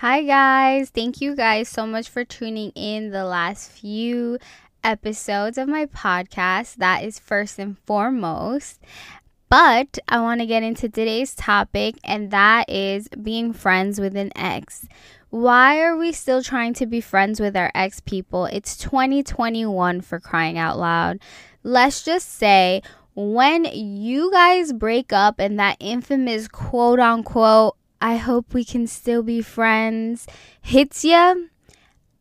Hi, guys. Thank you guys so much for tuning in the last few episodes of my podcast. That is first and foremost. But I want to get into today's topic, and that is being friends with an ex. Why are we still trying to be friends with our ex people? It's 2021 for crying out loud. Let's just say when you guys break up and that infamous quote unquote, I hope we can still be friends hits you,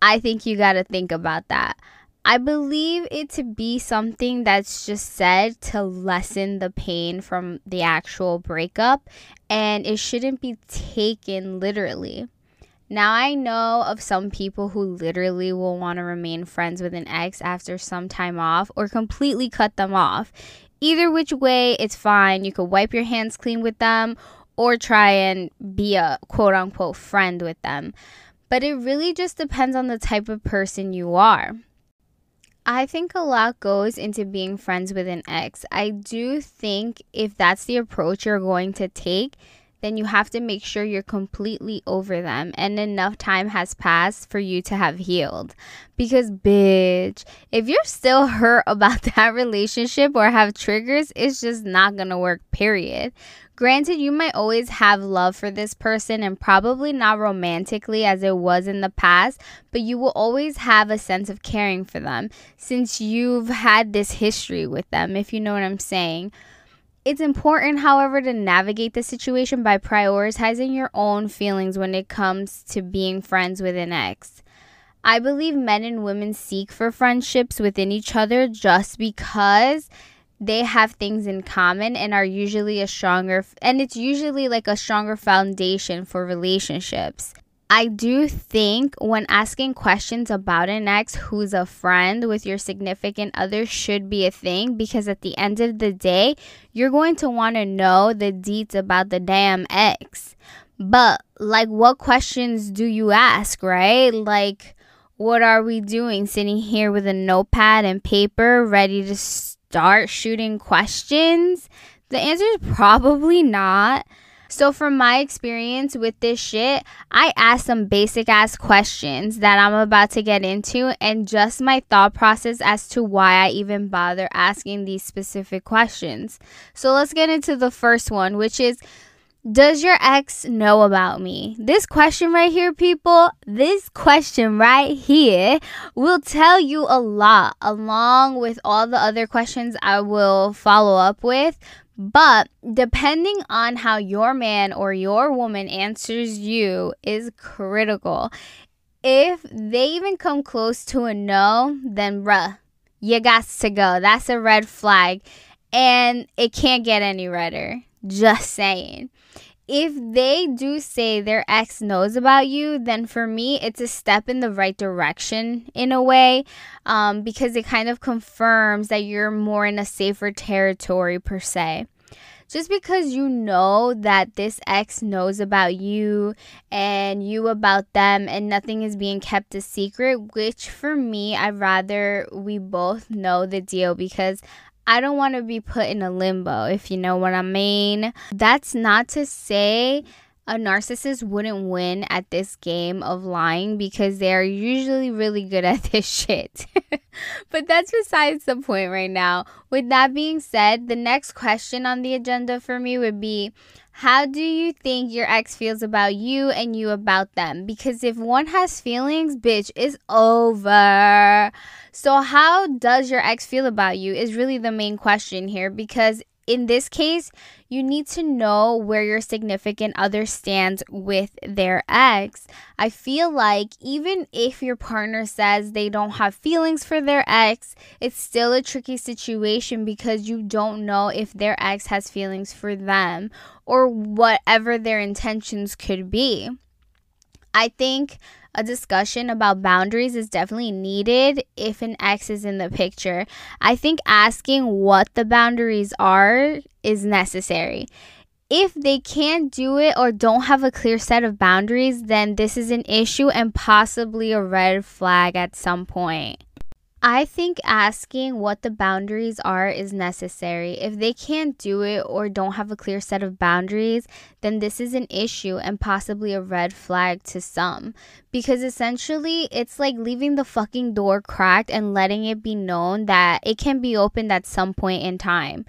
I think you got to think about that. I believe it to be something that's just said to lessen the pain from the actual breakup, and it shouldn't be taken literally. Now, I know of some people who literally will want to remain friends with an ex after some time off or completely cut them off. Either which way, it's fine. You could wipe your hands clean with them or try and be a quote unquote friend with them. But it really just depends on the type of person you are. I think a lot goes into being friends with an ex. I do think if that's the approach you're going to take, then you have to make sure you're completely over them and enough time has passed for you to have healed. Because, bitch, if you're still hurt about that relationship or have triggers, it's just not gonna work, period. Granted, you might always have love for this person and probably not romantically as it was in the past, but you will always have a sense of caring for them since you've had this history with them, if you know what I'm saying. It's important, however, to navigate the situation by prioritizing your own feelings when it comes to being friends with an ex. I believe men and women seek for friendships within each other just because they have things in common and are usually a stronger and it's usually like a stronger foundation for relationships. I do think when asking questions about an ex who's a friend with your significant other should be a thing because at the end of the day, you're going to want to know the deets about the damn ex. But like what questions do you ask, right? Like what are we doing sitting here with a notepad and paper ready to start shooting questions? The answer is probably not. So, from my experience with this shit, I asked some basic ass questions that I'm about to get into and just my thought process as to why I even bother asking these specific questions. So, let's get into the first one, which is does your ex know about me? This question right here, people, this question right here will tell you a lot, along with all the other questions I will follow up with. But depending on how your man or your woman answers you is critical. If they even come close to a no, then bruh, you got to go. That's a red flag. And it can't get any redder. Just saying if they do say their ex knows about you, then for me, it's a step in the right direction in a way um, because it kind of confirms that you're more in a safer territory, per se. Just because you know that this ex knows about you and you about them and nothing is being kept a secret, which for me, I'd rather we both know the deal because I don't want to be put in a limbo, if you know what I mean. That's not to say a narcissist wouldn't win at this game of lying because they are usually really good at this shit. but that's besides the point right now. With that being said, the next question on the agenda for me would be how do you think your ex feels about you and you about them? Because if one has feelings, bitch, it's over. So, how does your ex feel about you is really the main question here because in this case, you need to know where your significant other stands with their ex. I feel like even if your partner says they don't have feelings for their ex, it's still a tricky situation because you don't know if their ex has feelings for them or whatever their intentions could be. I think a discussion about boundaries is definitely needed if an ex is in the picture. I think asking what the boundaries are is necessary. If they can't do it or don't have a clear set of boundaries, then this is an issue and possibly a red flag at some point. I think asking what the boundaries are is necessary. If they can't do it or don't have a clear set of boundaries, then this is an issue and possibly a red flag to some. Because essentially, it's like leaving the fucking door cracked and letting it be known that it can be opened at some point in time.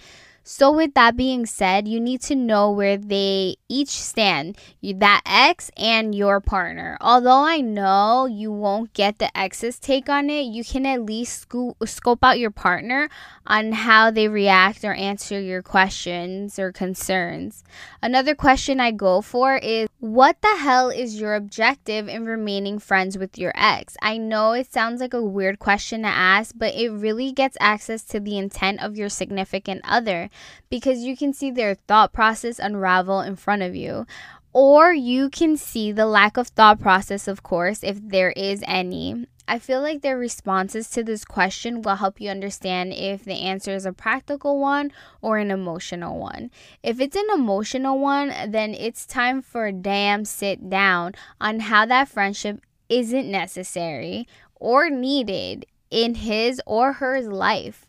So, with that being said, you need to know where they each stand that ex and your partner. Although I know you won't get the ex's take on it, you can at least scope, scope out your partner on how they react or answer your questions or concerns. Another question I go for is what the hell is your objective in remaining friends with your ex? I know it sounds like a weird question to ask, but it really gets access to the intent of your significant other because you can see their thought process unravel in front of you. Or you can see the lack of thought process, of course, if there is any. I feel like their responses to this question will help you understand if the answer is a practical one or an emotional one. If it's an emotional one, then it's time for a damn sit down on how that friendship isn't necessary or needed in his or her life.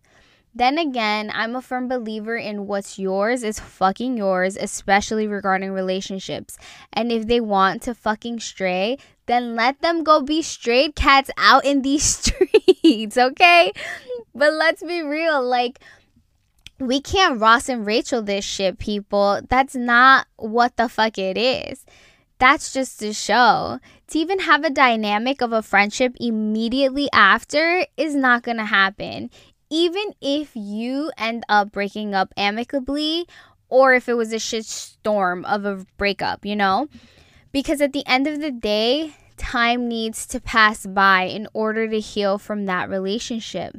Then again, I'm a firm believer in what's yours is fucking yours, especially regarding relationships. And if they want to fucking stray, then let them go be straight cats out in these streets, okay? But let's be real, like, we can't Ross and Rachel this shit, people. That's not what the fuck it is. That's just a show. To even have a dynamic of a friendship immediately after is not gonna happen even if you end up breaking up amicably or if it was a shit storm of a breakup, you know? Because at the end of the day, time needs to pass by in order to heal from that relationship.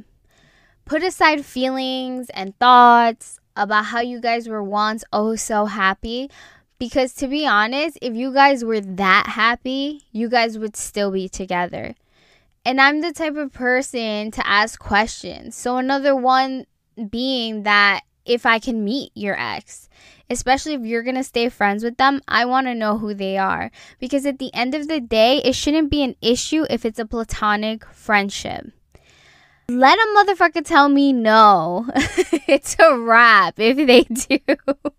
Put aside feelings and thoughts about how you guys were once oh so happy. Because to be honest, if you guys were that happy, you guys would still be together. And I'm the type of person to ask questions. So, another one being that if I can meet your ex, especially if you're going to stay friends with them, I want to know who they are. Because at the end of the day, it shouldn't be an issue if it's a platonic friendship. Let a motherfucker tell me no. it's a wrap if they do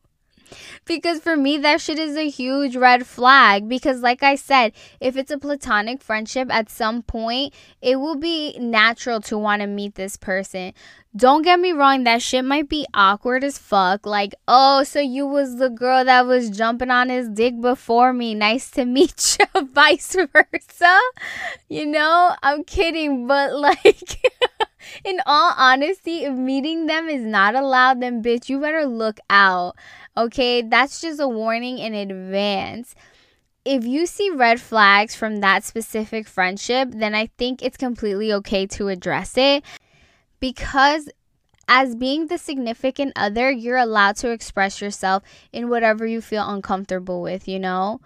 because for me that shit is a huge red flag because like I said, if it's a platonic friendship at some point, it will be natural to want to meet this person. Don't get me wrong, that shit might be awkward as fuck. Like, oh, so you was the girl that was jumping on his dick before me. Nice to meet you, vice versa. You know, I'm kidding, but like in all honesty, if meeting them is not allowed, then bitch, you better look out. Okay, that's just a warning in advance. If you see red flags from that specific friendship, then I think it's completely okay to address it because as being the significant other, you're allowed to express yourself in whatever you feel uncomfortable with, you know?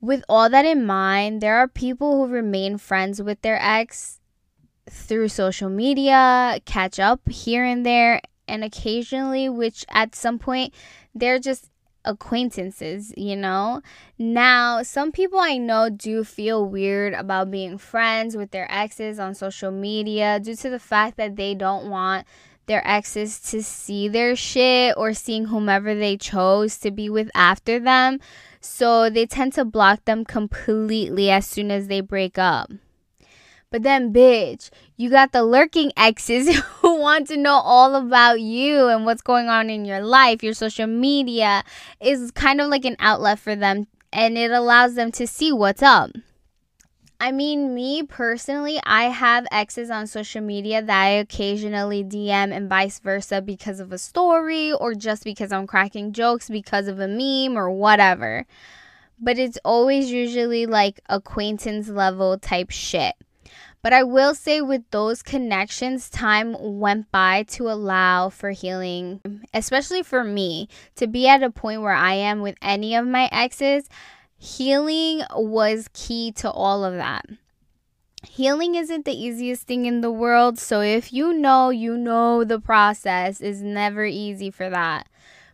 With all that in mind, there are people who remain friends with their ex through social media, catch up here and there, and occasionally, which at some point they're just acquaintances, you know? Now, some people I know do feel weird about being friends with their exes on social media due to the fact that they don't want their exes to see their shit or seeing whomever they chose to be with after them. So they tend to block them completely as soon as they break up. But then, bitch, you got the lurking exes who want to know all about you and what's going on in your life. Your social media is kind of like an outlet for them and it allows them to see what's up. I mean, me personally, I have exes on social media that I occasionally DM and vice versa because of a story or just because I'm cracking jokes because of a meme or whatever. But it's always usually like acquaintance level type shit. But I will say, with those connections, time went by to allow for healing, especially for me to be at a point where I am with any of my exes. Healing was key to all of that. Healing isn't the easiest thing in the world, so if you know, you know the process is never easy for that.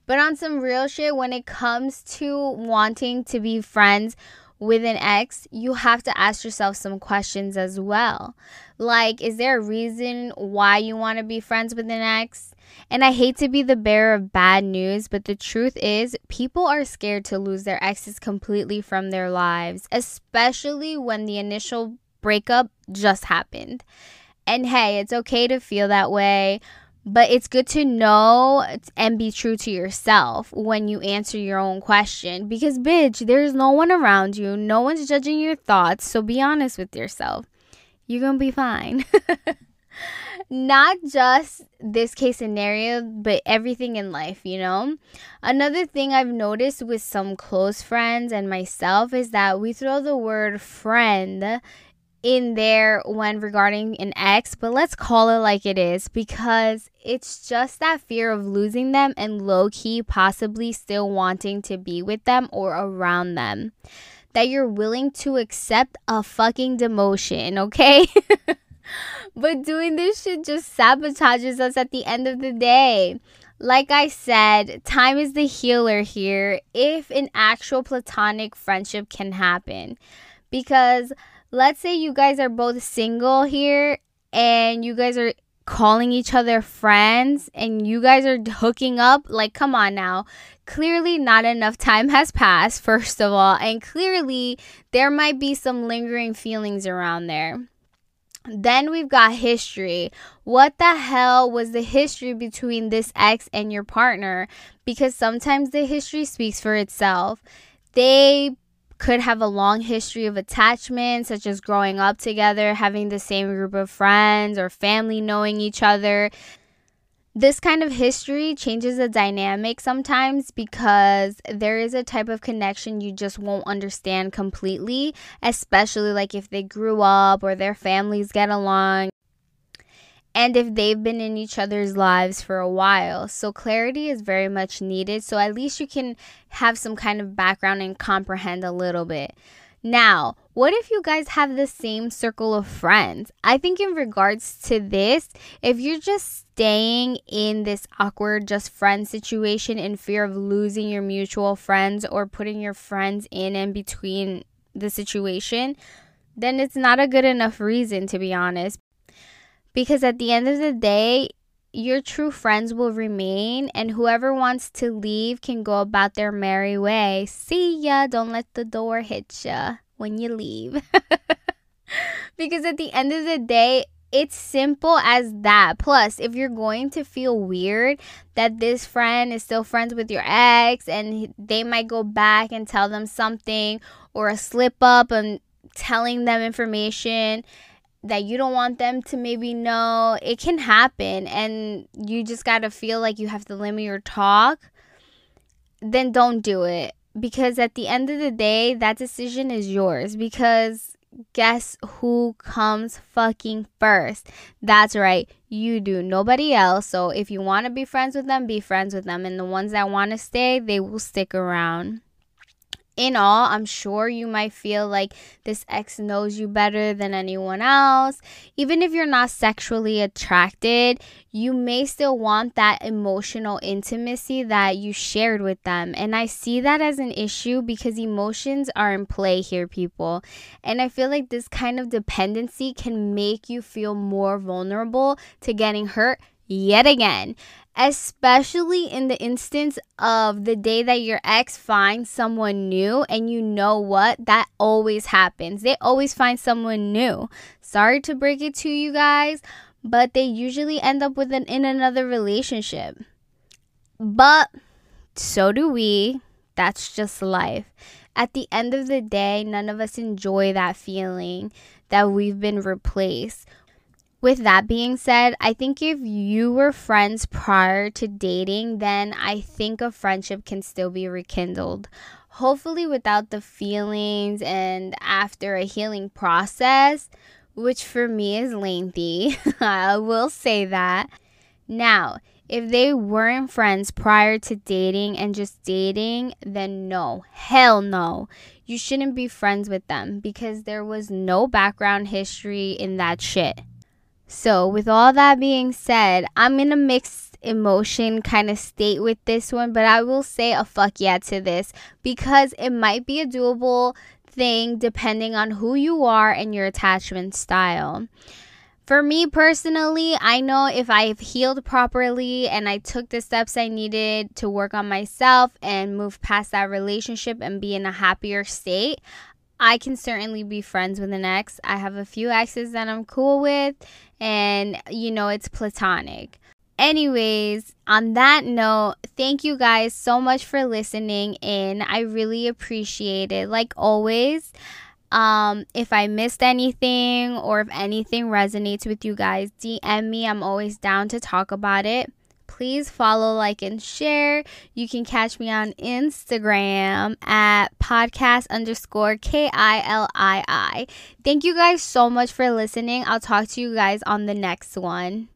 But on some real shit, when it comes to wanting to be friends with an ex, you have to ask yourself some questions as well. Like, is there a reason why you want to be friends with an ex? And I hate to be the bearer of bad news, but the truth is, people are scared to lose their exes completely from their lives, especially when the initial breakup just happened. And hey, it's okay to feel that way, but it's good to know and be true to yourself when you answer your own question because, bitch, there's no one around you, no one's judging your thoughts, so be honest with yourself. You're gonna be fine. Not just this case scenario, but everything in life, you know? Another thing I've noticed with some close friends and myself is that we throw the word friend in there when regarding an ex, but let's call it like it is because it's just that fear of losing them and low key possibly still wanting to be with them or around them. That you're willing to accept a fucking demotion, okay? but doing this shit just sabotages us at the end of the day. Like I said, time is the healer here if an actual platonic friendship can happen. Because let's say you guys are both single here and you guys are calling each other friends and you guys are hooking up, like, come on now. Clearly, not enough time has passed, first of all, and clearly, there might be some lingering feelings around there. Then we've got history. What the hell was the history between this ex and your partner? Because sometimes the history speaks for itself. They could have a long history of attachment, such as growing up together, having the same group of friends, or family knowing each other. This kind of history changes the dynamic sometimes because there is a type of connection you just won't understand completely, especially like if they grew up or their families get along and if they've been in each other's lives for a while. So, clarity is very much needed. So, at least you can have some kind of background and comprehend a little bit. Now, what if you guys have the same circle of friends? I think, in regards to this, if you're just staying in this awkward just friend situation in fear of losing your mutual friends or putting your friends in and between the situation, then it's not a good enough reason, to be honest. Because at the end of the day, your true friends will remain, and whoever wants to leave can go about their merry way. See ya. Don't let the door hit ya when you leave. because at the end of the day, it's simple as that. Plus, if you're going to feel weird that this friend is still friends with your ex and they might go back and tell them something or a slip up and telling them information that you don't want them to maybe know, it can happen and you just got to feel like you have to limit your talk, then don't do it. Because at the end of the day, that decision is yours. Because guess who comes fucking first? That's right, you do. Nobody else. So if you want to be friends with them, be friends with them. And the ones that want to stay, they will stick around in all, I'm sure you might feel like this ex knows you better than anyone else. Even if you're not sexually attracted, you may still want that emotional intimacy that you shared with them. And I see that as an issue because emotions are in play here, people. And I feel like this kind of dependency can make you feel more vulnerable to getting hurt yet again especially in the instance of the day that your ex finds someone new and you know what? That always happens. They always find someone new. Sorry to break it to you guys but they usually end up with an in another relationship. But so do we. That's just life. At the end of the day none of us enjoy that feeling that we've been replaced with that being said, I think if you were friends prior to dating, then I think a friendship can still be rekindled. Hopefully, without the feelings and after a healing process, which for me is lengthy. I will say that. Now, if they weren't friends prior to dating and just dating, then no, hell no. You shouldn't be friends with them because there was no background history in that shit. So, with all that being said, I'm in a mixed emotion kind of state with this one, but I will say a fuck yeah to this because it might be a doable thing depending on who you are and your attachment style. For me personally, I know if I've healed properly and I took the steps I needed to work on myself and move past that relationship and be in a happier state, I can certainly be friends with an ex. I have a few exes that I'm cool with, and you know, it's platonic. Anyways, on that note, thank you guys so much for listening in. I really appreciate it. Like always, um, if I missed anything or if anything resonates with you guys, DM me. I'm always down to talk about it. Please follow, like, and share. You can catch me on Instagram at podcast underscore K I L I I. Thank you guys so much for listening. I'll talk to you guys on the next one.